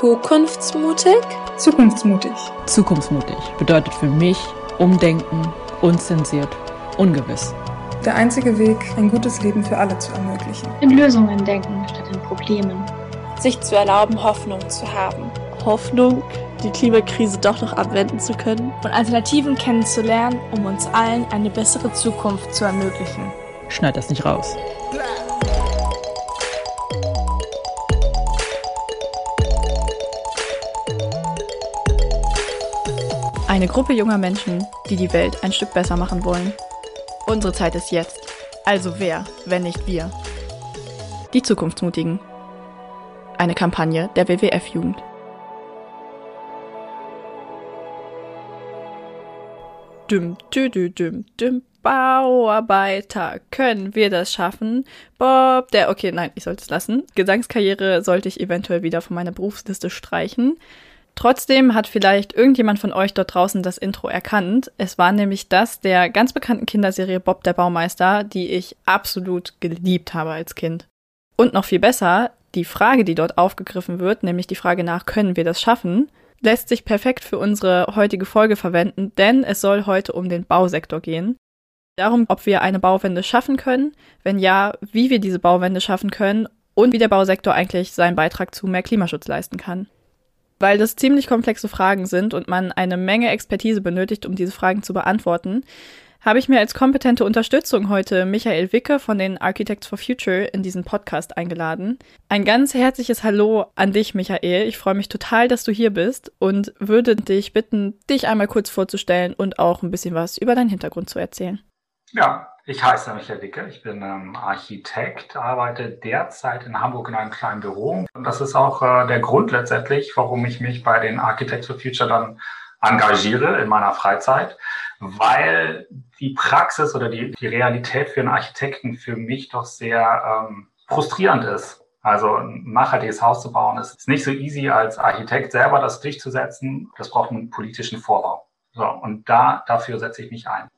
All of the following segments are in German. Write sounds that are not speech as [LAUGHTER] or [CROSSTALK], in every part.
Zukunftsmutig? Zukunftsmutig. Zukunftsmutig bedeutet für mich Umdenken, unzensiert, ungewiss. Der einzige Weg, ein gutes Leben für alle zu ermöglichen. In Lösungen denken statt in Problemen. Sich zu erlauben, Hoffnung zu haben. Hoffnung, die Klimakrise doch noch abwenden zu können. Und Alternativen kennenzulernen, um uns allen eine bessere Zukunft zu ermöglichen. Schneid das nicht raus. Eine Gruppe junger Menschen, die die Welt ein Stück besser machen wollen. Unsere Zeit ist jetzt. Also wer, wenn nicht wir? Die Zukunftsmutigen. Eine Kampagne der WWF-Jugend. Düm, dü, dü, düm, düm. Bauarbeiter, können wir das schaffen? Bob, der, okay, nein, ich sollte es lassen. Gesangskarriere sollte ich eventuell wieder von meiner Berufsliste streichen. Trotzdem hat vielleicht irgendjemand von euch dort draußen das Intro erkannt. Es war nämlich das der ganz bekannten Kinderserie Bob der Baumeister, die ich absolut geliebt habe als Kind. Und noch viel besser, die Frage, die dort aufgegriffen wird, nämlich die Frage nach, können wir das schaffen, lässt sich perfekt für unsere heutige Folge verwenden, denn es soll heute um den Bausektor gehen. Darum, ob wir eine Bauwende schaffen können, wenn ja, wie wir diese Bauwende schaffen können und wie der Bausektor eigentlich seinen Beitrag zu mehr Klimaschutz leisten kann. Weil das ziemlich komplexe Fragen sind und man eine Menge Expertise benötigt, um diese Fragen zu beantworten, habe ich mir als kompetente Unterstützung heute Michael Wicke von den Architects for Future in diesen Podcast eingeladen. Ein ganz herzliches Hallo an dich, Michael. Ich freue mich total, dass du hier bist und würde dich bitten, dich einmal kurz vorzustellen und auch ein bisschen was über deinen Hintergrund zu erzählen. Ja, ich heiße Michael Wicke, ich bin ähm, Architekt, arbeite derzeit in Hamburg in einem kleinen Büro. Und das ist auch äh, der Grund letztendlich, warum ich mich bei den Architects for Future dann engagiere in meiner Freizeit, weil die Praxis oder die, die Realität für einen Architekten für mich doch sehr ähm, frustrierend ist. Also ein nachhaltiges Haus zu bauen, ist nicht so easy als Architekt selber das durchzusetzen. Das braucht einen politischen Vorbau. So, und da, dafür setze ich mich ein.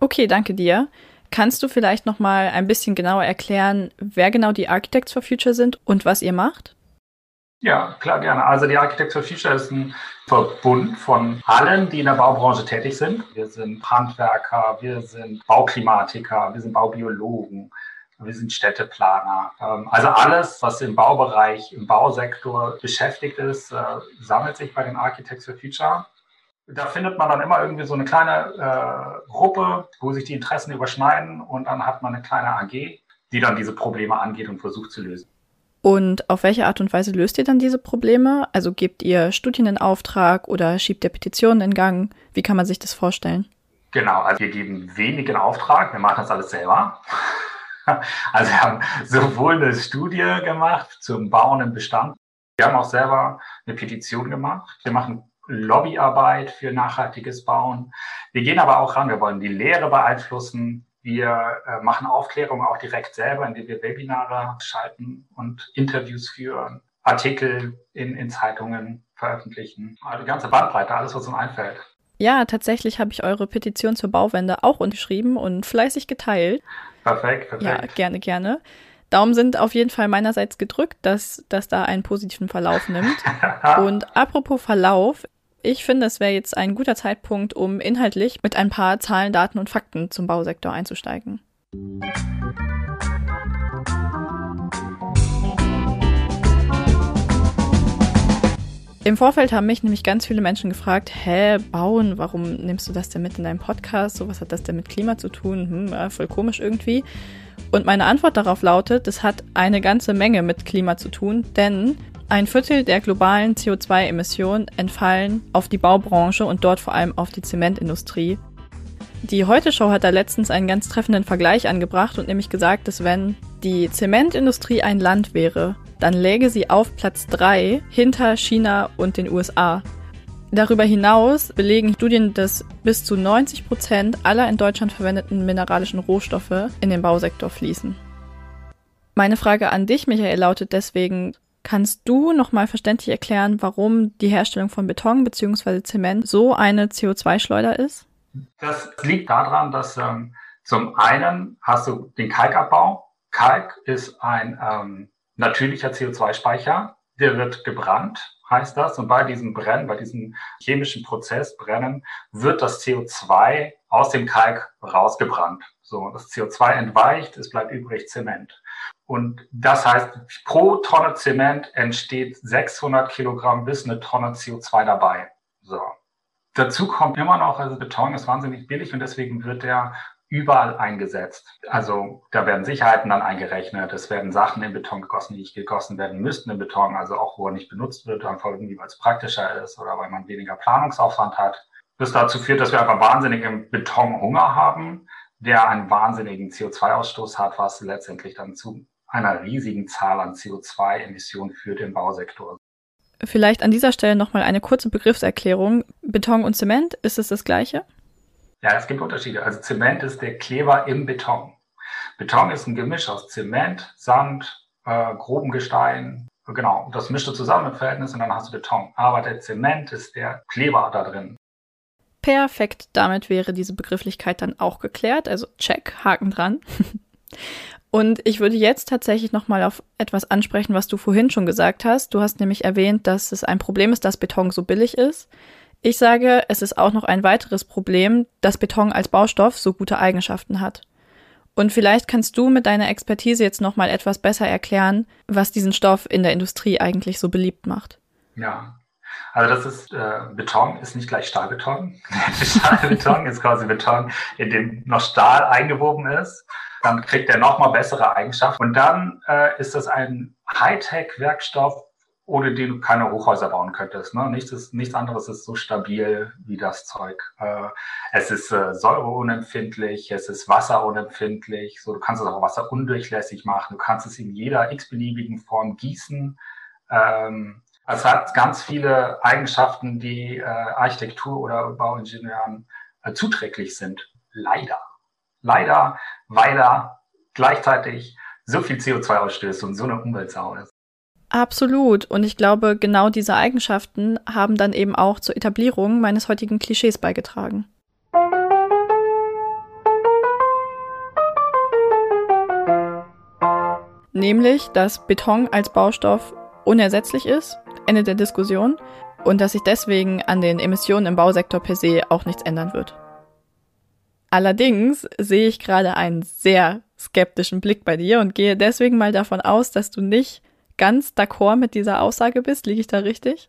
Okay, danke dir. Kannst du vielleicht noch mal ein bisschen genauer erklären, wer genau die Architects for Future sind und was ihr macht? Ja, klar, gerne. Also die Architects for Future ist ein Verbund von allen, die in der Baubranche tätig sind. Wir sind Handwerker, wir sind Bauklimatiker, wir sind Baubiologen, wir sind Städteplaner. Ähm, also alles, was im Baubereich, im Bausektor beschäftigt ist, äh, sammelt sich bei den Architects for Future. Da findet man dann immer irgendwie so eine kleine äh, Gruppe, wo sich die Interessen überschneiden und dann hat man eine kleine AG, die dann diese Probleme angeht und versucht zu lösen. Und auf welche Art und Weise löst ihr dann diese Probleme? Also gebt ihr Studien in Auftrag oder schiebt ihr Petitionen in Gang? Wie kann man sich das vorstellen? Genau, also wir geben wenig in Auftrag, wir machen das alles selber. [LAUGHS] Also wir haben sowohl eine Studie gemacht zum Bauen im Bestand, wir haben auch selber eine Petition gemacht. Wir machen Lobbyarbeit für nachhaltiges Bauen. Wir gehen aber auch ran, wir wollen die Lehre beeinflussen. Wir äh, machen Aufklärung auch direkt selber, indem wir Webinare schalten und Interviews führen, Artikel in, in Zeitungen veröffentlichen. Also die ganze Bandbreite, alles, was uns einfällt. Ja, tatsächlich habe ich eure Petition zur Bauwende auch unterschrieben und fleißig geteilt. Perfekt, perfekt. Ja, gerne, gerne. Daumen sind auf jeden Fall meinerseits gedrückt, dass das da einen positiven Verlauf nimmt. [LAUGHS] und apropos Verlauf, ich finde, es wäre jetzt ein guter Zeitpunkt, um inhaltlich mit ein paar Zahlen, Daten und Fakten zum Bausektor einzusteigen. Im Vorfeld haben mich nämlich ganz viele Menschen gefragt, hä, bauen, warum nimmst du das denn mit in deinem Podcast? So, was hat das denn mit Klima zu tun? Hm, ja, voll komisch irgendwie. Und meine Antwort darauf lautet, es hat eine ganze Menge mit Klima zu tun, denn ein Viertel der globalen CO2-Emissionen entfallen auf die Baubranche und dort vor allem auf die Zementindustrie. Die Heute-Show hat da letztens einen ganz treffenden Vergleich angebracht und nämlich gesagt, dass wenn die Zementindustrie ein Land wäre, dann läge sie auf Platz 3 hinter China und den USA. Darüber hinaus belegen Studien, dass bis zu 90 Prozent aller in Deutschland verwendeten mineralischen Rohstoffe in den Bausektor fließen. Meine Frage an dich, Michael, lautet deswegen, Kannst du nochmal verständlich erklären, warum die Herstellung von Beton bzw. Zement so eine CO2-Schleuder ist? Das liegt daran, dass ähm, zum einen hast du den Kalkabbau. Kalk ist ein ähm, natürlicher CO2-Speicher. Der wird gebrannt heißt das. Und bei diesem Brennen, bei diesem chemischen Prozess Brennen, wird das CO2 aus dem Kalk rausgebrannt. So, das CO2 entweicht, es bleibt übrig Zement. Und das heißt, pro Tonne Zement entsteht 600 Kilogramm bis eine Tonne CO2 dabei. So. Dazu kommt immer noch, also Beton ist wahnsinnig billig und deswegen wird der überall eingesetzt. Also da werden Sicherheiten dann eingerechnet, es werden Sachen in Beton gegossen, die nicht gegossen werden müssten in Beton, also auch wo er nicht benutzt wird, einfach irgendwie, weil es praktischer ist oder weil man weniger Planungsaufwand hat. Das dazu führt, dass wir einfach wahnsinnigen Betonhunger haben, der einen wahnsinnigen CO2-Ausstoß hat, was letztendlich dann zu einer riesigen Zahl an CO2-Emissionen führt im Bausektor. Vielleicht an dieser Stelle nochmal eine kurze Begriffserklärung. Beton und Zement, ist es das gleiche? Ja, es gibt Unterschiede. Also Zement ist der Kleber im Beton. Beton ist ein Gemisch aus Zement, Sand, äh, groben Gestein. Genau, das mischt du zusammen im Verhältnis und dann hast du Beton. Aber der Zement ist der Kleber da drin. Perfekt, damit wäre diese Begrifflichkeit dann auch geklärt. Also check, Haken dran. [LAUGHS] Und ich würde jetzt tatsächlich nochmal auf etwas ansprechen, was du vorhin schon gesagt hast. Du hast nämlich erwähnt, dass es ein Problem ist, dass Beton so billig ist. Ich sage, es ist auch noch ein weiteres Problem, dass Beton als Baustoff so gute Eigenschaften hat. Und vielleicht kannst du mit deiner Expertise jetzt nochmal etwas besser erklären, was diesen Stoff in der Industrie eigentlich so beliebt macht. Ja, also das ist, äh, Beton ist nicht gleich Stahlbeton. [LAUGHS] Stahlbeton ist quasi Beton, in dem noch Stahl eingewoben ist dann kriegt er nochmal bessere Eigenschaften. Und dann äh, ist das ein Hightech-Werkstoff, ohne den du keine Hochhäuser bauen könntest. Ne? Nichts, ist, nichts anderes ist so stabil wie das Zeug. Äh, es ist äh, säureunempfindlich, es ist wasserunempfindlich. So, du kannst es auch wasserundurchlässig machen. Du kannst es in jeder x-beliebigen Form gießen. Ähm, es hat ganz viele Eigenschaften, die äh, Architektur oder Bauingenieuren äh, zuträglich sind. Leider leider, weil er gleichzeitig so viel CO2 ausstößt und so eine Umweltsau ist. Absolut. Und ich glaube, genau diese Eigenschaften haben dann eben auch zur Etablierung meines heutigen Klischees beigetragen. Nämlich, dass Beton als Baustoff unersetzlich ist, Ende der Diskussion, und dass sich deswegen an den Emissionen im Bausektor per se auch nichts ändern wird. Allerdings sehe ich gerade einen sehr skeptischen Blick bei dir und gehe deswegen mal davon aus, dass du nicht ganz d'accord mit dieser Aussage bist. Liege ich da richtig?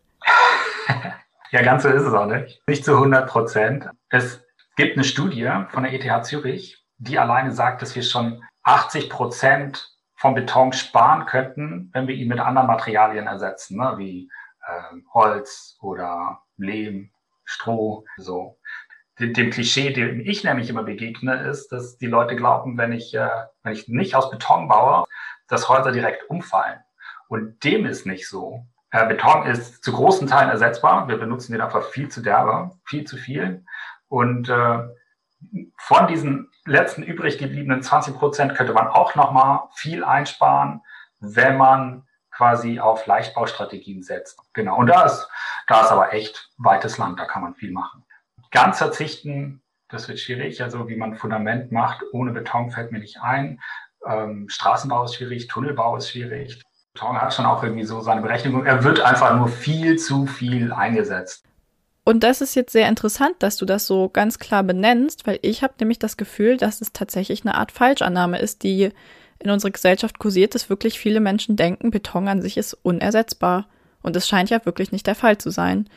[LAUGHS] ja, ganz so ist es auch nicht. Nicht zu 100 Prozent. Es gibt eine Studie von der ETH Zürich, die alleine sagt, dass wir schon 80 Prozent vom Beton sparen könnten, wenn wir ihn mit anderen Materialien ersetzen, ne? wie äh, Holz oder Lehm, Stroh, so dem Klischee, dem ich nämlich immer begegne, ist, dass die Leute glauben, wenn ich, äh, wenn ich nicht aus Beton baue, dass Häuser direkt umfallen. Und dem ist nicht so. Äh, Beton ist zu großen Teilen ersetzbar. Wir benutzen den einfach viel zu derbe, viel zu viel. Und äh, von diesen letzten übrig gebliebenen 20 Prozent könnte man auch nochmal viel einsparen, wenn man quasi auf Leichtbaustrategien setzt. Genau. Und da ist, da ist aber echt weites Land, da kann man viel machen. Ganz verzichten, das wird schwierig. Also wie man Fundament macht, ohne Beton fällt mir nicht ein. Ähm, Straßenbau ist schwierig, Tunnelbau ist schwierig. Beton hat schon auch irgendwie so seine Berechnung. Er wird einfach nur viel zu viel eingesetzt. Und das ist jetzt sehr interessant, dass du das so ganz klar benennst, weil ich habe nämlich das Gefühl, dass es tatsächlich eine Art Falschannahme ist, die in unserer Gesellschaft kursiert, dass wirklich viele Menschen denken, Beton an sich ist unersetzbar. Und es scheint ja wirklich nicht der Fall zu sein.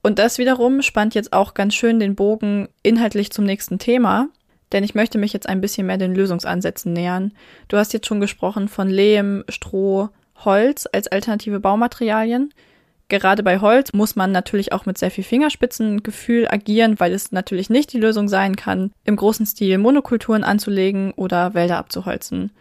Und das wiederum spannt jetzt auch ganz schön den Bogen inhaltlich zum nächsten Thema, denn ich möchte mich jetzt ein bisschen mehr den Lösungsansätzen nähern. Du hast jetzt schon gesprochen von Lehm, Stroh, Holz als alternative Baumaterialien. Gerade bei Holz muss man natürlich auch mit sehr viel Fingerspitzengefühl agieren, weil es natürlich nicht die Lösung sein kann, im großen Stil Monokulturen anzulegen oder Wälder abzuholzen.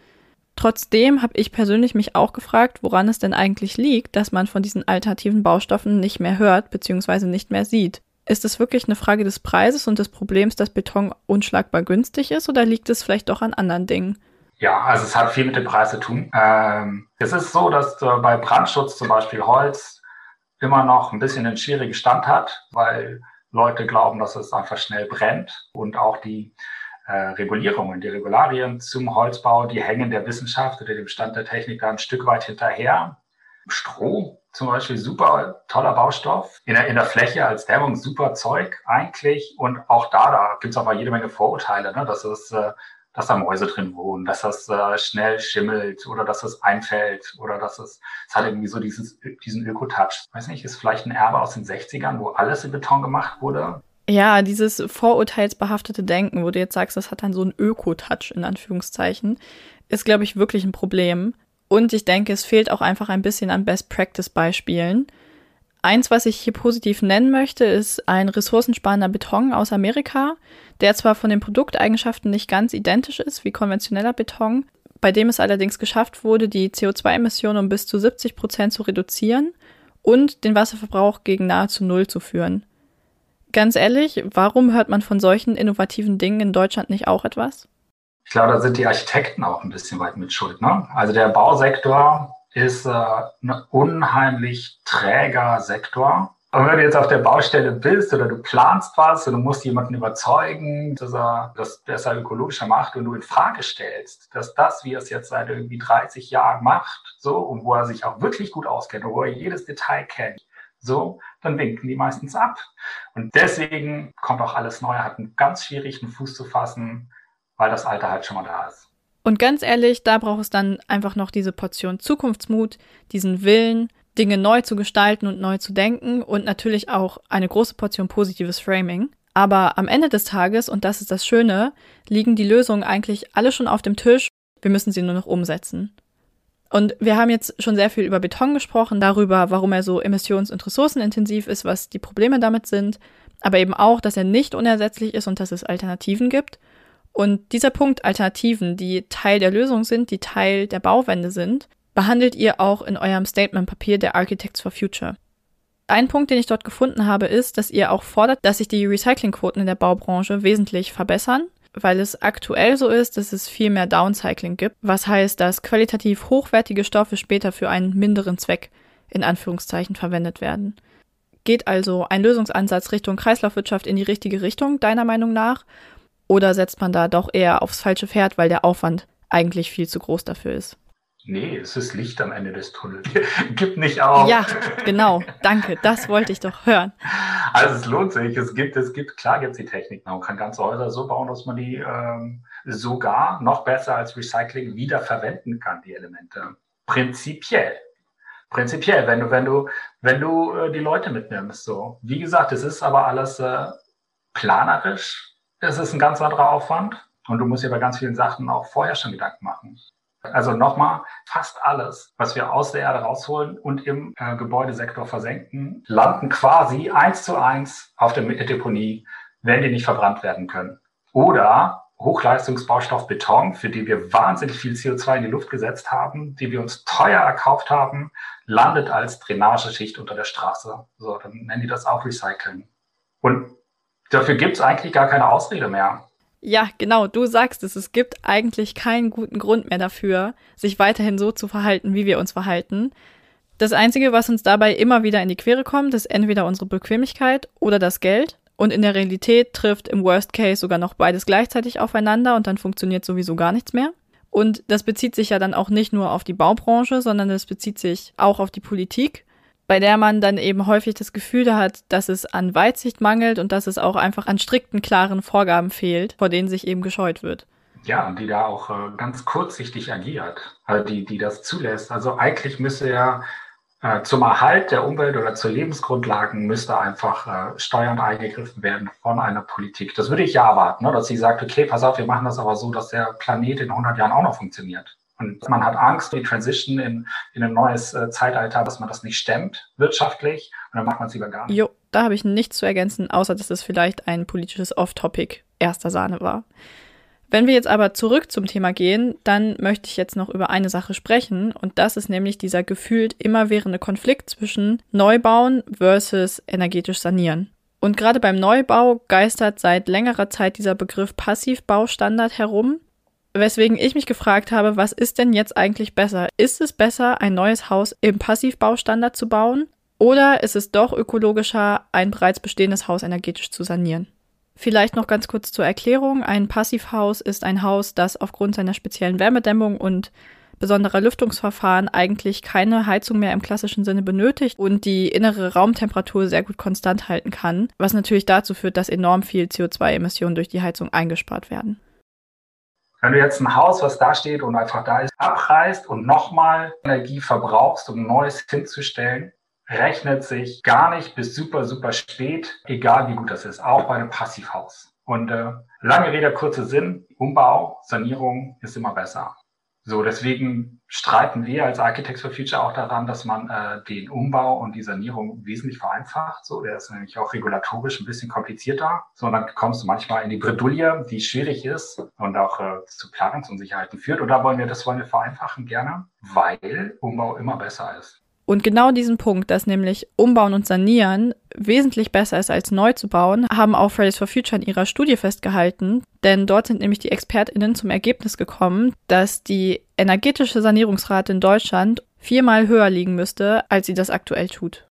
Trotzdem habe ich persönlich mich auch gefragt, woran es denn eigentlich liegt, dass man von diesen alternativen Baustoffen nicht mehr hört bzw. nicht mehr sieht. Ist es wirklich eine Frage des Preises und des Problems, dass Beton unschlagbar günstig ist oder liegt es vielleicht doch an anderen Dingen? Ja, also es hat viel mit dem Preis zu tun. Ähm, es ist so, dass äh, bei Brandschutz zum Beispiel Holz immer noch ein bisschen einen schwierigen Stand hat, weil Leute glauben, dass es einfach schnell brennt und auch die äh, Regulierungen, die Regularien zum Holzbau, die hängen der Wissenschaft oder dem Stand der Technik da ein Stück weit hinterher. Stroh zum Beispiel super toller Baustoff. In der, in der Fläche als Dämmung super Zeug eigentlich. Und auch da, da gibt es aber jede Menge Vorurteile, ne? dass es äh, dass da Mäuse drin wohnen, dass das äh, schnell schimmelt oder dass es einfällt oder dass es, es hat irgendwie so dieses, diesen Öko-Touch. Weiß nicht, ist vielleicht ein Erbe aus den 60ern, wo alles in Beton gemacht wurde. Ja, dieses vorurteilsbehaftete Denken, wo du jetzt sagst, das hat dann so einen Öko-Touch in Anführungszeichen, ist, glaube ich, wirklich ein Problem. Und ich denke, es fehlt auch einfach ein bisschen an Best-Practice-Beispielen. Eins, was ich hier positiv nennen möchte, ist ein ressourcensparender Beton aus Amerika, der zwar von den Produkteigenschaften nicht ganz identisch ist wie konventioneller Beton, bei dem es allerdings geschafft wurde, die CO2-Emissionen um bis zu 70 Prozent zu reduzieren und den Wasserverbrauch gegen nahezu Null zu führen. Ganz ehrlich, warum hört man von solchen innovativen Dingen in Deutschland nicht auch etwas? Ich glaube, da sind die Architekten auch ein bisschen weit mit schuld. Ne? Also der Bausektor ist äh, ein unheimlich träger Sektor. Und wenn du jetzt auf der Baustelle bist oder du planst was und du musst jemanden überzeugen, dass er das besser ökologischer macht und du in Frage stellst, dass das, wie er es jetzt seit irgendwie 30 Jahren macht, so, und wo er sich auch wirklich gut auskennt wo er jedes Detail kennt, so, dann winken die meistens ab. Und deswegen kommt auch alles Neue, hat einen ganz schwierigen Fuß zu fassen, weil das Alte halt schon mal da ist. Und ganz ehrlich, da braucht es dann einfach noch diese Portion Zukunftsmut, diesen Willen, Dinge neu zu gestalten und neu zu denken und natürlich auch eine große Portion positives Framing. Aber am Ende des Tages, und das ist das Schöne, liegen die Lösungen eigentlich alle schon auf dem Tisch. Wir müssen sie nur noch umsetzen. Und wir haben jetzt schon sehr viel über Beton gesprochen, darüber, warum er so emissions- und ressourcenintensiv ist, was die Probleme damit sind, aber eben auch, dass er nicht unersetzlich ist und dass es Alternativen gibt. Und dieser Punkt Alternativen, die Teil der Lösung sind, die Teil der Bauwende sind, behandelt ihr auch in eurem Statement-Papier der Architects for Future. Ein Punkt, den ich dort gefunden habe, ist, dass ihr auch fordert, dass sich die Recyclingquoten in der Baubranche wesentlich verbessern, weil es aktuell so ist, dass es viel mehr Downcycling gibt, was heißt, dass qualitativ hochwertige Stoffe später für einen minderen Zweck in Anführungszeichen verwendet werden. Geht also ein Lösungsansatz Richtung Kreislaufwirtschaft in die richtige Richtung, deiner Meinung nach? Oder setzt man da doch eher aufs falsche Pferd, weil der Aufwand eigentlich viel zu groß dafür ist? Nee, es ist Licht am Ende des Tunnels. [LAUGHS] gibt nicht auf. Ja, genau. Danke. Das wollte ich doch hören. Also es lohnt sich. Es gibt, es gibt, klar gibt es die Technik. Man kann ganze Häuser so bauen, dass man die ähm, sogar noch besser als Recycling wiederverwenden kann, die Elemente. Prinzipiell. Prinzipiell, wenn du, wenn du, wenn du äh, die Leute mitnimmst. So. Wie gesagt, es ist aber alles äh, planerisch es ist ein ganz anderer Aufwand und du musst dir bei ganz vielen Sachen auch vorher schon Gedanken machen. Also nochmal, fast alles, was wir aus der Erde rausholen und im äh, Gebäudesektor versenken, landen quasi eins zu eins auf der Deponie, wenn die nicht verbrannt werden können. Oder Hochleistungsbaustoff Beton, für die wir wahnsinnig viel CO2 in die Luft gesetzt haben, die wir uns teuer erkauft haben, landet als Drainageschicht unter der Straße. So, dann nennen die das auch Recycling. Und Dafür gibt es eigentlich gar keine Ausrede mehr. Ja, genau, du sagst es. Es gibt eigentlich keinen guten Grund mehr dafür, sich weiterhin so zu verhalten, wie wir uns verhalten. Das Einzige, was uns dabei immer wieder in die Quere kommt, ist entweder unsere Bequemlichkeit oder das Geld. Und in der Realität trifft im Worst Case sogar noch beides gleichzeitig aufeinander und dann funktioniert sowieso gar nichts mehr. Und das bezieht sich ja dann auch nicht nur auf die Baubranche, sondern das bezieht sich auch auf die Politik bei der man dann eben häufig das Gefühl hat, dass es an Weitsicht mangelt und dass es auch einfach an strikten, klaren Vorgaben fehlt, vor denen sich eben gescheut wird. Ja, und die da auch äh, ganz kurzsichtig agiert, also die, die das zulässt. Also eigentlich müsste ja äh, zum Erhalt der Umwelt oder zur Lebensgrundlagen müsste einfach äh, steuernd eingegriffen werden von einer Politik. Das würde ich ja erwarten, ne? dass sie sagt, okay, pass auf, wir machen das aber so, dass der Planet in 100 Jahren auch noch funktioniert. Und man hat Angst, die Transition in, in ein neues äh, Zeitalter, dass man das nicht stemmt, wirtschaftlich. Und dann macht man es lieber gar nicht. Jo, da habe ich nichts zu ergänzen, außer dass es vielleicht ein politisches Off-Topic erster Sahne war. Wenn wir jetzt aber zurück zum Thema gehen, dann möchte ich jetzt noch über eine Sache sprechen. Und das ist nämlich dieser gefühlt immerwährende Konflikt zwischen Neubauen versus energetisch sanieren. Und gerade beim Neubau geistert seit längerer Zeit dieser Begriff Passivbaustandard herum. Weswegen ich mich gefragt habe, was ist denn jetzt eigentlich besser? Ist es besser, ein neues Haus im Passivbaustandard zu bauen? Oder ist es doch ökologischer, ein bereits bestehendes Haus energetisch zu sanieren? Vielleicht noch ganz kurz zur Erklärung. Ein Passivhaus ist ein Haus, das aufgrund seiner speziellen Wärmedämmung und besonderer Lüftungsverfahren eigentlich keine Heizung mehr im klassischen Sinne benötigt und die innere Raumtemperatur sehr gut konstant halten kann, was natürlich dazu führt, dass enorm viel CO2-Emissionen durch die Heizung eingespart werden. Wenn du jetzt ein Haus, was da steht und einfach da ist, abreißt und nochmal Energie verbrauchst, um Neues hinzustellen, rechnet sich gar nicht bis super, super spät, egal wie gut das ist, auch bei einem Passivhaus. Und äh, lange Rede, kurzer Sinn, Umbau, Sanierung ist immer besser. So, deswegen streiten wir als Architects for Future auch daran, dass man äh, den Umbau und die Sanierung wesentlich vereinfacht. So, der ist nämlich auch regulatorisch ein bisschen komplizierter. So, dann kommst du manchmal in die Bredouille, die schwierig ist und auch äh, zu Planungsunsicherheiten führt. Da wollen wir, das wollen wir vereinfachen gerne, weil Umbau immer besser ist. Und genau diesen Punkt, dass nämlich Umbauen und Sanieren wesentlich besser ist als neu zu bauen, haben auch Fridays for Future in ihrer Studie festgehalten. Denn dort sind nämlich die ExpertInnen zum Ergebnis gekommen, dass die energetische Sanierungsrate in Deutschland viermal höher liegen müsste, als sie das aktuell tut.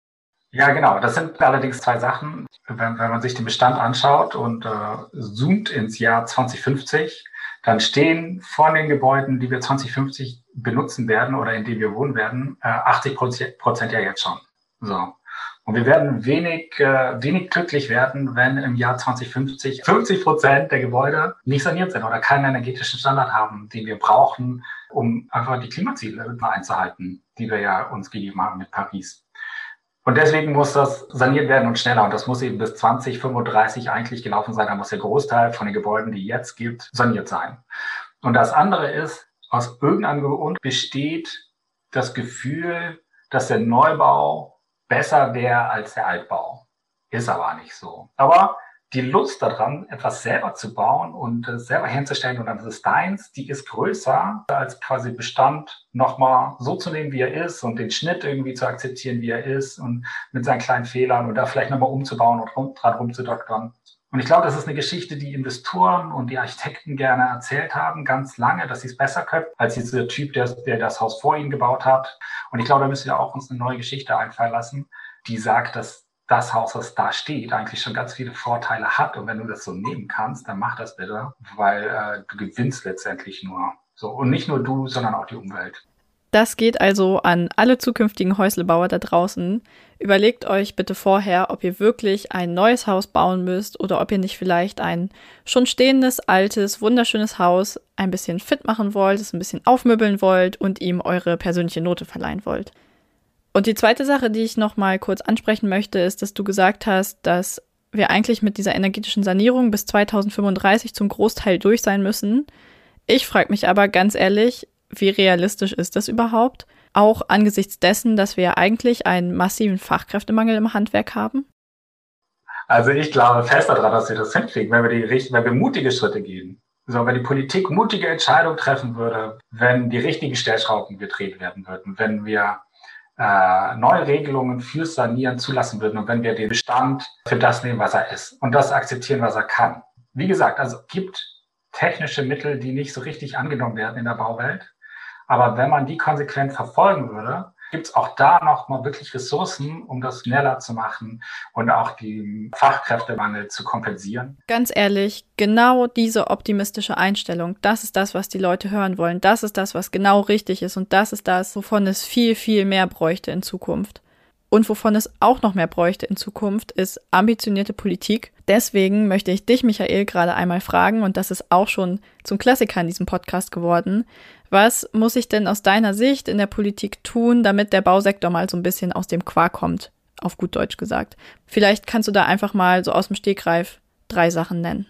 Ja, genau. Das sind allerdings zwei Sachen. Wenn, wenn man sich den Bestand anschaut und äh, zoomt ins Jahr 2050, dann stehen von den Gebäuden, die wir 2050 benutzen werden oder in denen wir wohnen werden, 80 äh, Prozent ja jetzt schon. So. Und wir werden wenig, äh, wenig glücklich werden, wenn im Jahr 2050 50 Prozent der Gebäude nicht saniert sind oder keinen energetischen Standard haben, den wir brauchen, um einfach die Klimaziele einzuhalten, die wir ja uns gegeben haben mit Paris. Und deswegen muss das saniert werden und schneller. Und das muss eben bis 2035 eigentlich gelaufen sein. Da muss der Großteil von den Gebäuden, die jetzt gibt, saniert sein. Und das andere ist, aus irgendeinem Grund besteht das Gefühl, dass der Neubau besser wäre als der Altbau. Ist aber nicht so. Aber die Lust daran, etwas selber zu bauen und äh, selber herzustellen und dann ist es deins, die ist größer als quasi Bestand nochmal so zu nehmen, wie er ist und den Schnitt irgendwie zu akzeptieren, wie er ist und mit seinen kleinen Fehlern und da vielleicht nochmal umzubauen und rum, dran rumzudoktern. Und ich glaube, das ist eine Geschichte, die Investoren und die Architekten gerne erzählt haben, ganz lange, dass sie es besser können, als dieser Typ, der, der das Haus vor ihnen gebaut hat. Und ich glaube, da müssen wir auch uns eine neue Geschichte einfallen lassen, die sagt, dass das Haus, das da steht, eigentlich schon ganz viele Vorteile hat. Und wenn du das so nehmen kannst, dann mach das bitte, weil äh, du gewinnst letztendlich nur. So, und nicht nur du, sondern auch die Umwelt. Das geht also an alle zukünftigen Häuslebauer da draußen. Überlegt euch bitte vorher, ob ihr wirklich ein neues Haus bauen müsst oder ob ihr nicht vielleicht ein schon stehendes, altes, wunderschönes Haus ein bisschen fit machen wollt, es ein bisschen aufmöbeln wollt und ihm eure persönliche Note verleihen wollt. Und die zweite Sache, die ich noch mal kurz ansprechen möchte, ist, dass du gesagt hast, dass wir eigentlich mit dieser energetischen Sanierung bis 2035 zum Großteil durch sein müssen. Ich frage mich aber ganz ehrlich, wie realistisch ist das überhaupt? Auch angesichts dessen, dass wir eigentlich einen massiven Fachkräftemangel im Handwerk haben? Also ich glaube fest daran, dass wir das hinkriegen, wenn wir, die, wenn wir mutige Schritte gehen. So, wenn die Politik mutige Entscheidungen treffen würde, wenn die richtigen Stellschrauben gedreht werden würden, wenn wir äh, neue Regelungen fürs Sanieren zulassen würden und wenn wir den Bestand für das nehmen, was er ist und das akzeptieren, was er kann. Wie gesagt, also gibt technische Mittel, die nicht so richtig angenommen werden in der Bauwelt. Aber wenn man die konsequent verfolgen würde, gibt es auch da noch mal wirklich Ressourcen, um das schneller zu machen und auch die Fachkräftemangel zu kompensieren? Ganz ehrlich, genau diese optimistische Einstellung, das ist das, was die Leute hören wollen. Das ist das, was genau richtig ist und das ist das, wovon es viel, viel mehr bräuchte in Zukunft. Und wovon es auch noch mehr bräuchte in Zukunft, ist ambitionierte Politik. Deswegen möchte ich dich, Michael, gerade einmal fragen, und das ist auch schon zum Klassiker in diesem Podcast geworden. Was muss ich denn aus deiner Sicht in der Politik tun, damit der Bausektor mal so ein bisschen aus dem Quark kommt? Auf gut Deutsch gesagt. Vielleicht kannst du da einfach mal so aus dem Stegreif drei Sachen nennen.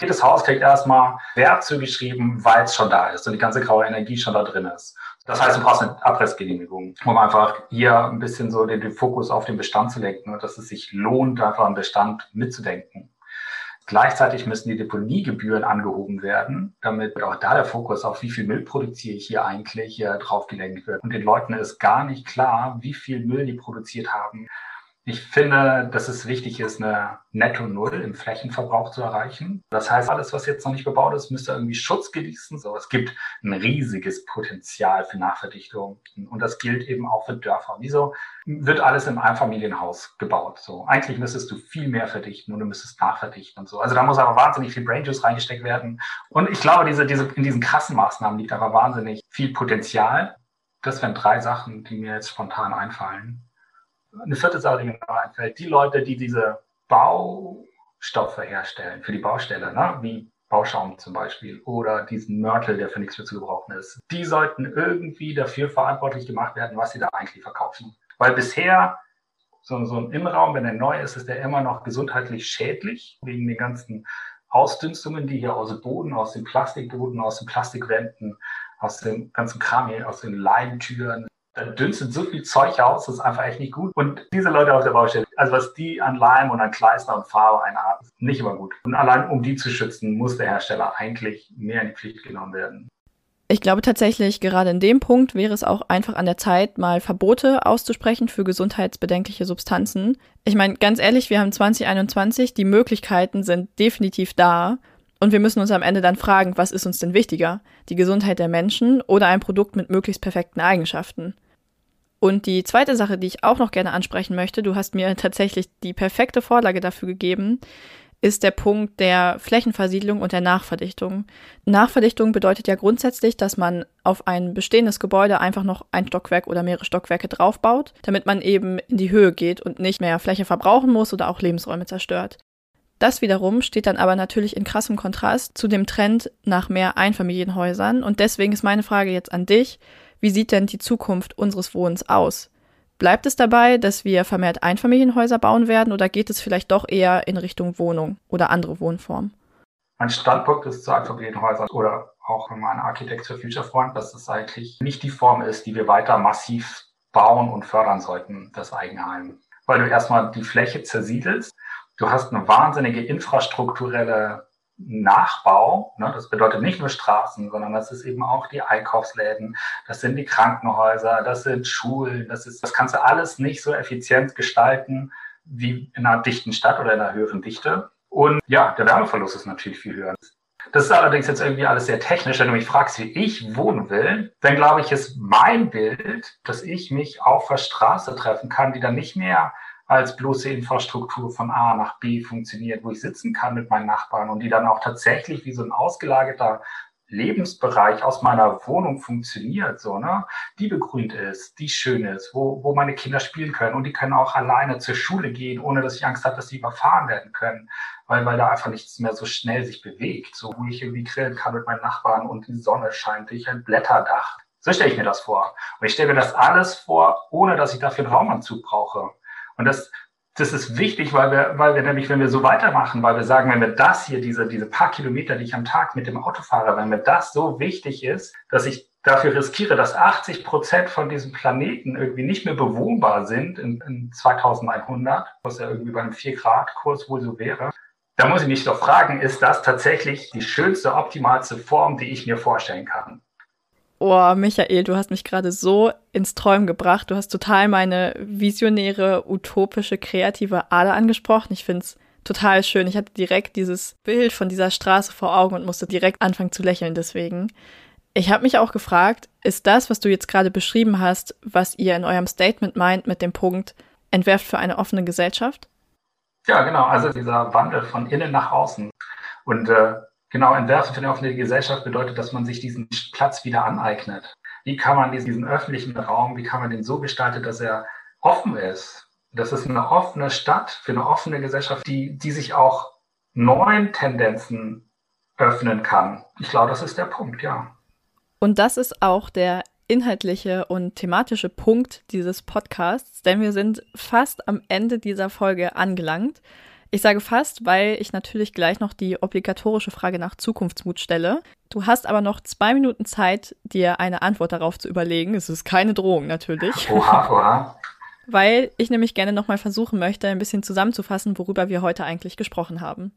Jedes Haus kriegt erstmal Wert zugeschrieben, weil es schon da ist und die ganze graue Energie schon da drin ist. Das heißt, du brauchst eine Abrissgenehmigung, um einfach hier ein bisschen so den, den Fokus auf den Bestand zu lenken und dass es sich lohnt, einfach am Bestand mitzudenken. Gleichzeitig müssen die Deponiegebühren angehoben werden, damit auch da der Fokus auf wie viel Müll produziere ich hier eigentlich hier drauf gelenkt wird. Und den Leuten ist gar nicht klar, wie viel Müll die produziert haben. Ich finde, dass es wichtig ist, eine Netto Null im Flächenverbrauch zu erreichen. Das heißt, alles, was jetzt noch nicht bebaut ist, müsste irgendwie Schutz genießen. So, es gibt ein riesiges Potenzial für Nachverdichtung. Und das gilt eben auch für Dörfer. Wieso wird alles im Einfamilienhaus gebaut? So, eigentlich müsstest du viel mehr verdichten und du müsstest nachverdichten und so. Also da muss aber wahnsinnig viel Brain Juice reingesteckt werden. Und ich glaube, diese, diese, in diesen krassen Maßnahmen liegt aber wahnsinnig viel Potenzial. Das wären drei Sachen, die mir jetzt spontan einfallen eine vierte Sache, die mir noch einfällt, die Leute, die diese Baustoffe herstellen für die Baustelle, ne? wie Bauschaum zum Beispiel oder diesen Mörtel, der für nichts mehr zu gebrauchen ist, die sollten irgendwie dafür verantwortlich gemacht werden, was sie da eigentlich verkaufen. Weil bisher so, so ein Innenraum, wenn er neu ist, ist er immer noch gesundheitlich schädlich wegen den ganzen Ausdünstungen, die hier aus dem Boden, aus dem Plastikboden, aus den Plastikwänden, aus dem ganzen Kram hier, aus den Leimtüren, da dünstet so viel Zeug aus, das ist einfach echt nicht gut. Und diese Leute auf der Baustelle, also was die an Leim und an Kleister und Farbe einatmen, ist nicht immer gut. Und allein um die zu schützen, muss der Hersteller eigentlich mehr in die Pflicht genommen werden. Ich glaube tatsächlich, gerade in dem Punkt wäre es auch einfach an der Zeit, mal Verbote auszusprechen für gesundheitsbedenkliche Substanzen. Ich meine, ganz ehrlich, wir haben 2021, die Möglichkeiten sind definitiv da. Und wir müssen uns am Ende dann fragen, was ist uns denn wichtiger? Die Gesundheit der Menschen oder ein Produkt mit möglichst perfekten Eigenschaften? Und die zweite Sache, die ich auch noch gerne ansprechen möchte, du hast mir [LAUGHS] tatsächlich die perfekte Vorlage dafür gegeben, ist der Punkt der Flächenversiedlung und der Nachverdichtung. Nachverdichtung bedeutet ja grundsätzlich, dass man auf ein bestehendes Gebäude einfach noch ein Stockwerk oder mehrere Stockwerke draufbaut, damit man eben in die Höhe geht und nicht mehr Fläche verbrauchen muss oder auch Lebensräume zerstört. Das wiederum steht dann aber natürlich in krassem Kontrast zu dem Trend nach mehr Einfamilienhäusern. Und deswegen ist meine Frage jetzt an dich. Wie sieht denn die Zukunft unseres Wohnens aus? Bleibt es dabei, dass wir vermehrt Einfamilienhäuser bauen werden oder geht es vielleicht doch eher in Richtung Wohnung oder andere Wohnformen? Mein Standpunkt ist zu Einfamilienhäusern oder auch in meiner Architecture Future Front, dass es eigentlich nicht die Form ist, die wir weiter massiv bauen und fördern sollten, das Eigenheim. Weil du erstmal die Fläche zersiedelst Du hast eine wahnsinnige infrastrukturelle Nachbau. Ne? Das bedeutet nicht nur Straßen, sondern das ist eben auch die Einkaufsläden, das sind die Krankenhäuser, das sind Schulen, das ist, das kannst du alles nicht so effizient gestalten wie in einer dichten Stadt oder in einer höheren Dichte. Und ja, der Wärmeverlust ist natürlich viel höher. Das ist allerdings jetzt irgendwie alles sehr technisch. Wenn du mich fragst, wie ich wohnen will, dann glaube ich, ist mein Bild, dass ich mich auf der Straße treffen kann, die dann nicht mehr als bloße Infrastruktur von A nach B funktioniert, wo ich sitzen kann mit meinen Nachbarn und die dann auch tatsächlich wie so ein ausgelagerter Lebensbereich aus meiner Wohnung funktioniert, so, ne, die begrünt ist, die schön ist, wo, wo meine Kinder spielen können und die können auch alleine zur Schule gehen, ohne dass ich Angst habe, dass sie überfahren werden können, weil, weil da einfach nichts mehr so schnell sich bewegt, so, wo ich irgendwie grillen kann mit meinen Nachbarn und die Sonne scheint durch ein Blätterdach. So stelle ich mir das vor. Und ich stelle mir das alles vor, ohne dass ich dafür einen Raumanzug brauche. Und das, das ist wichtig, weil wir, weil wir nämlich, wenn wir so weitermachen, weil wir sagen, wenn wir das hier, diese, diese paar Kilometer, die ich am Tag mit dem Auto fahre, wenn mir das so wichtig ist, dass ich dafür riskiere, dass 80 Prozent von diesem Planeten irgendwie nicht mehr bewohnbar sind in, in 2100, was ja irgendwie bei einem 4-Grad-Kurs wohl so wäre, da muss ich mich doch fragen, ist das tatsächlich die schönste, optimalste Form, die ich mir vorstellen kann? Oh, Michael, du hast mich gerade so ins Träumen gebracht. Du hast total meine visionäre, utopische, kreative Ader angesprochen. Ich finde es total schön. Ich hatte direkt dieses Bild von dieser Straße vor Augen und musste direkt anfangen zu lächeln deswegen. Ich habe mich auch gefragt, ist das, was du jetzt gerade beschrieben hast, was ihr in eurem Statement meint mit dem Punkt, entwerft für eine offene Gesellschaft? Ja, genau. Also dieser Wandel von innen nach außen. Und äh, Genau, entwerfen für eine offene Gesellschaft bedeutet, dass man sich diesen Platz wieder aneignet. Wie kann man diesen öffentlichen Raum, wie kann man den so gestalten, dass er offen ist? Das ist eine offene Stadt für eine offene Gesellschaft, die, die sich auch neuen Tendenzen öffnen kann. Ich glaube, das ist der Punkt, ja. Und das ist auch der inhaltliche und thematische Punkt dieses Podcasts, denn wir sind fast am Ende dieser Folge angelangt. Ich sage fast, weil ich natürlich gleich noch die obligatorische Frage nach Zukunftsmut stelle. Du hast aber noch zwei Minuten Zeit, dir eine Antwort darauf zu überlegen. Es ist keine Drohung natürlich. Oha, oha. Weil ich nämlich gerne nochmal versuchen möchte, ein bisschen zusammenzufassen, worüber wir heute eigentlich gesprochen haben.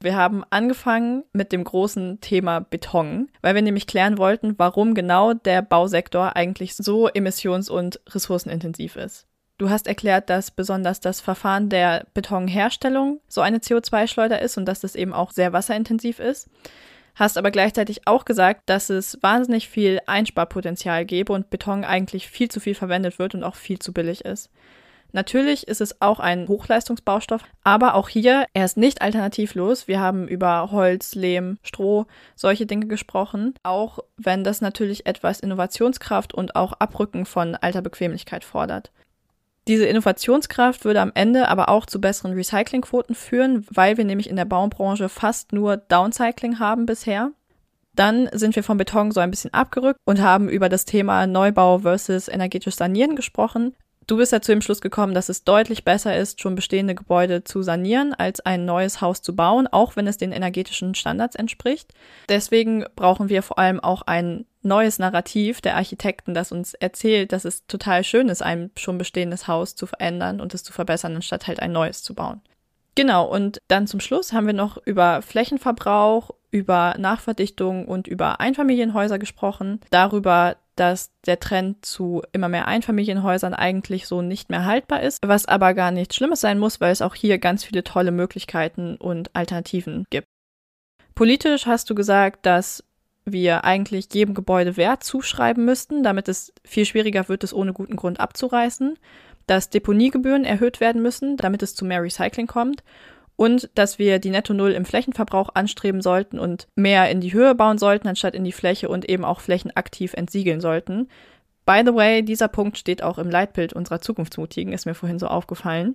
Wir haben angefangen mit dem großen Thema Beton, weil wir nämlich klären wollten, warum genau der Bausektor eigentlich so emissions- und ressourcenintensiv ist. Du hast erklärt, dass besonders das Verfahren der Betonherstellung so eine CO2-Schleuder ist und dass das eben auch sehr wasserintensiv ist. Hast aber gleichzeitig auch gesagt, dass es wahnsinnig viel Einsparpotenzial gäbe und Beton eigentlich viel zu viel verwendet wird und auch viel zu billig ist. Natürlich ist es auch ein Hochleistungsbaustoff, aber auch hier, er ist nicht alternativlos. Wir haben über Holz, Lehm, Stroh, solche Dinge gesprochen, auch wenn das natürlich etwas Innovationskraft und auch Abrücken von alter Bequemlichkeit fordert. Diese Innovationskraft würde am Ende aber auch zu besseren Recyclingquoten führen, weil wir nämlich in der Baubranche fast nur Downcycling haben bisher. Dann sind wir vom Beton so ein bisschen abgerückt und haben über das Thema Neubau versus energetisch Sanieren gesprochen. Du bist ja zu dem Schluss gekommen, dass es deutlich besser ist, schon bestehende Gebäude zu sanieren, als ein neues Haus zu bauen, auch wenn es den energetischen Standards entspricht. Deswegen brauchen wir vor allem auch ein neues Narrativ der Architekten, das uns erzählt, dass es total schön ist, ein schon bestehendes Haus zu verändern und es zu verbessern, anstatt halt ein neues zu bauen. Genau, und dann zum Schluss haben wir noch über Flächenverbrauch, über Nachverdichtung und über Einfamilienhäuser gesprochen, darüber, dass der Trend zu immer mehr Einfamilienhäusern eigentlich so nicht mehr haltbar ist, was aber gar nichts Schlimmes sein muss, weil es auch hier ganz viele tolle Möglichkeiten und Alternativen gibt. Politisch hast du gesagt, dass wir eigentlich jedem Gebäude Wert zuschreiben müssten, damit es viel schwieriger wird, es ohne guten Grund abzureißen, dass Deponiegebühren erhöht werden müssen, damit es zu mehr Recycling kommt und dass wir die Netto Null im Flächenverbrauch anstreben sollten und mehr in die Höhe bauen sollten, anstatt in die Fläche und eben auch Flächen aktiv entsiegeln sollten. By the way, dieser Punkt steht auch im Leitbild unserer Zukunftsmutigen, ist mir vorhin so aufgefallen.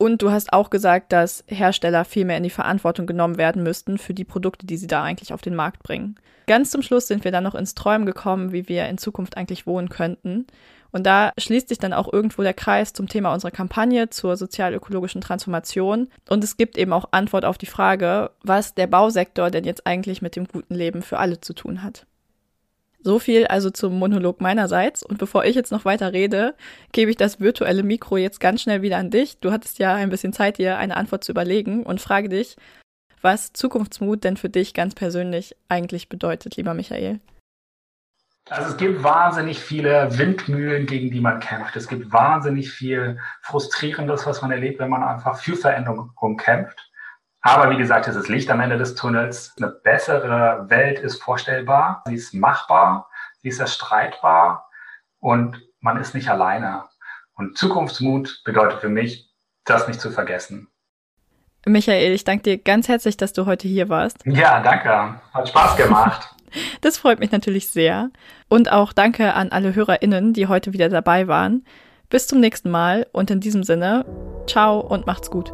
Und du hast auch gesagt, dass Hersteller viel mehr in die Verantwortung genommen werden müssten für die Produkte, die sie da eigentlich auf den Markt bringen. Ganz zum Schluss sind wir dann noch ins Träumen gekommen, wie wir in Zukunft eigentlich wohnen könnten. Und da schließt sich dann auch irgendwo der Kreis zum Thema unserer Kampagne zur sozial-ökologischen Transformation. Und es gibt eben auch Antwort auf die Frage, was der Bausektor denn jetzt eigentlich mit dem guten Leben für alle zu tun hat. So viel also zum Monolog meinerseits. Und bevor ich jetzt noch weiter rede, gebe ich das virtuelle Mikro jetzt ganz schnell wieder an dich. Du hattest ja ein bisschen Zeit, dir eine Antwort zu überlegen und frage dich, was Zukunftsmut denn für dich ganz persönlich eigentlich bedeutet, lieber Michael. Also es gibt wahnsinnig viele Windmühlen, gegen die man kämpft. Es gibt wahnsinnig viel Frustrierendes, was man erlebt, wenn man einfach für Veränderung kämpft. Aber wie gesagt, es ist Licht am Ende des Tunnels. Eine bessere Welt ist vorstellbar. Sie ist machbar. Sie ist erstreitbar. Und man ist nicht alleine. Und Zukunftsmut bedeutet für mich, das nicht zu vergessen. Michael, ich danke dir ganz herzlich, dass du heute hier warst. Ja, danke. Hat Spaß gemacht. [LAUGHS] Das freut mich natürlich sehr. Und auch danke an alle HörerInnen, die heute wieder dabei waren. Bis zum nächsten Mal und in diesem Sinne, ciao und macht's gut.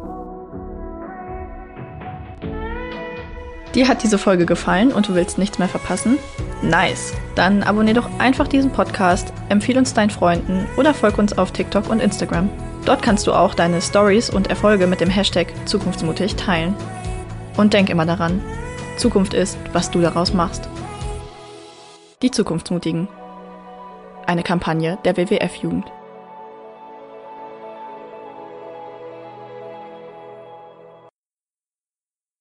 Dir hat diese Folge gefallen und du willst nichts mehr verpassen? Nice! Dann abonnier doch einfach diesen Podcast, empfehle uns deinen Freunden oder folg uns auf TikTok und Instagram. Dort kannst du auch deine Stories und Erfolge mit dem Hashtag Zukunftsmutig teilen. Und denk immer daran, Zukunft ist, was du daraus machst. Die Zukunftsmutigen. Eine Kampagne der WWF-Jugend.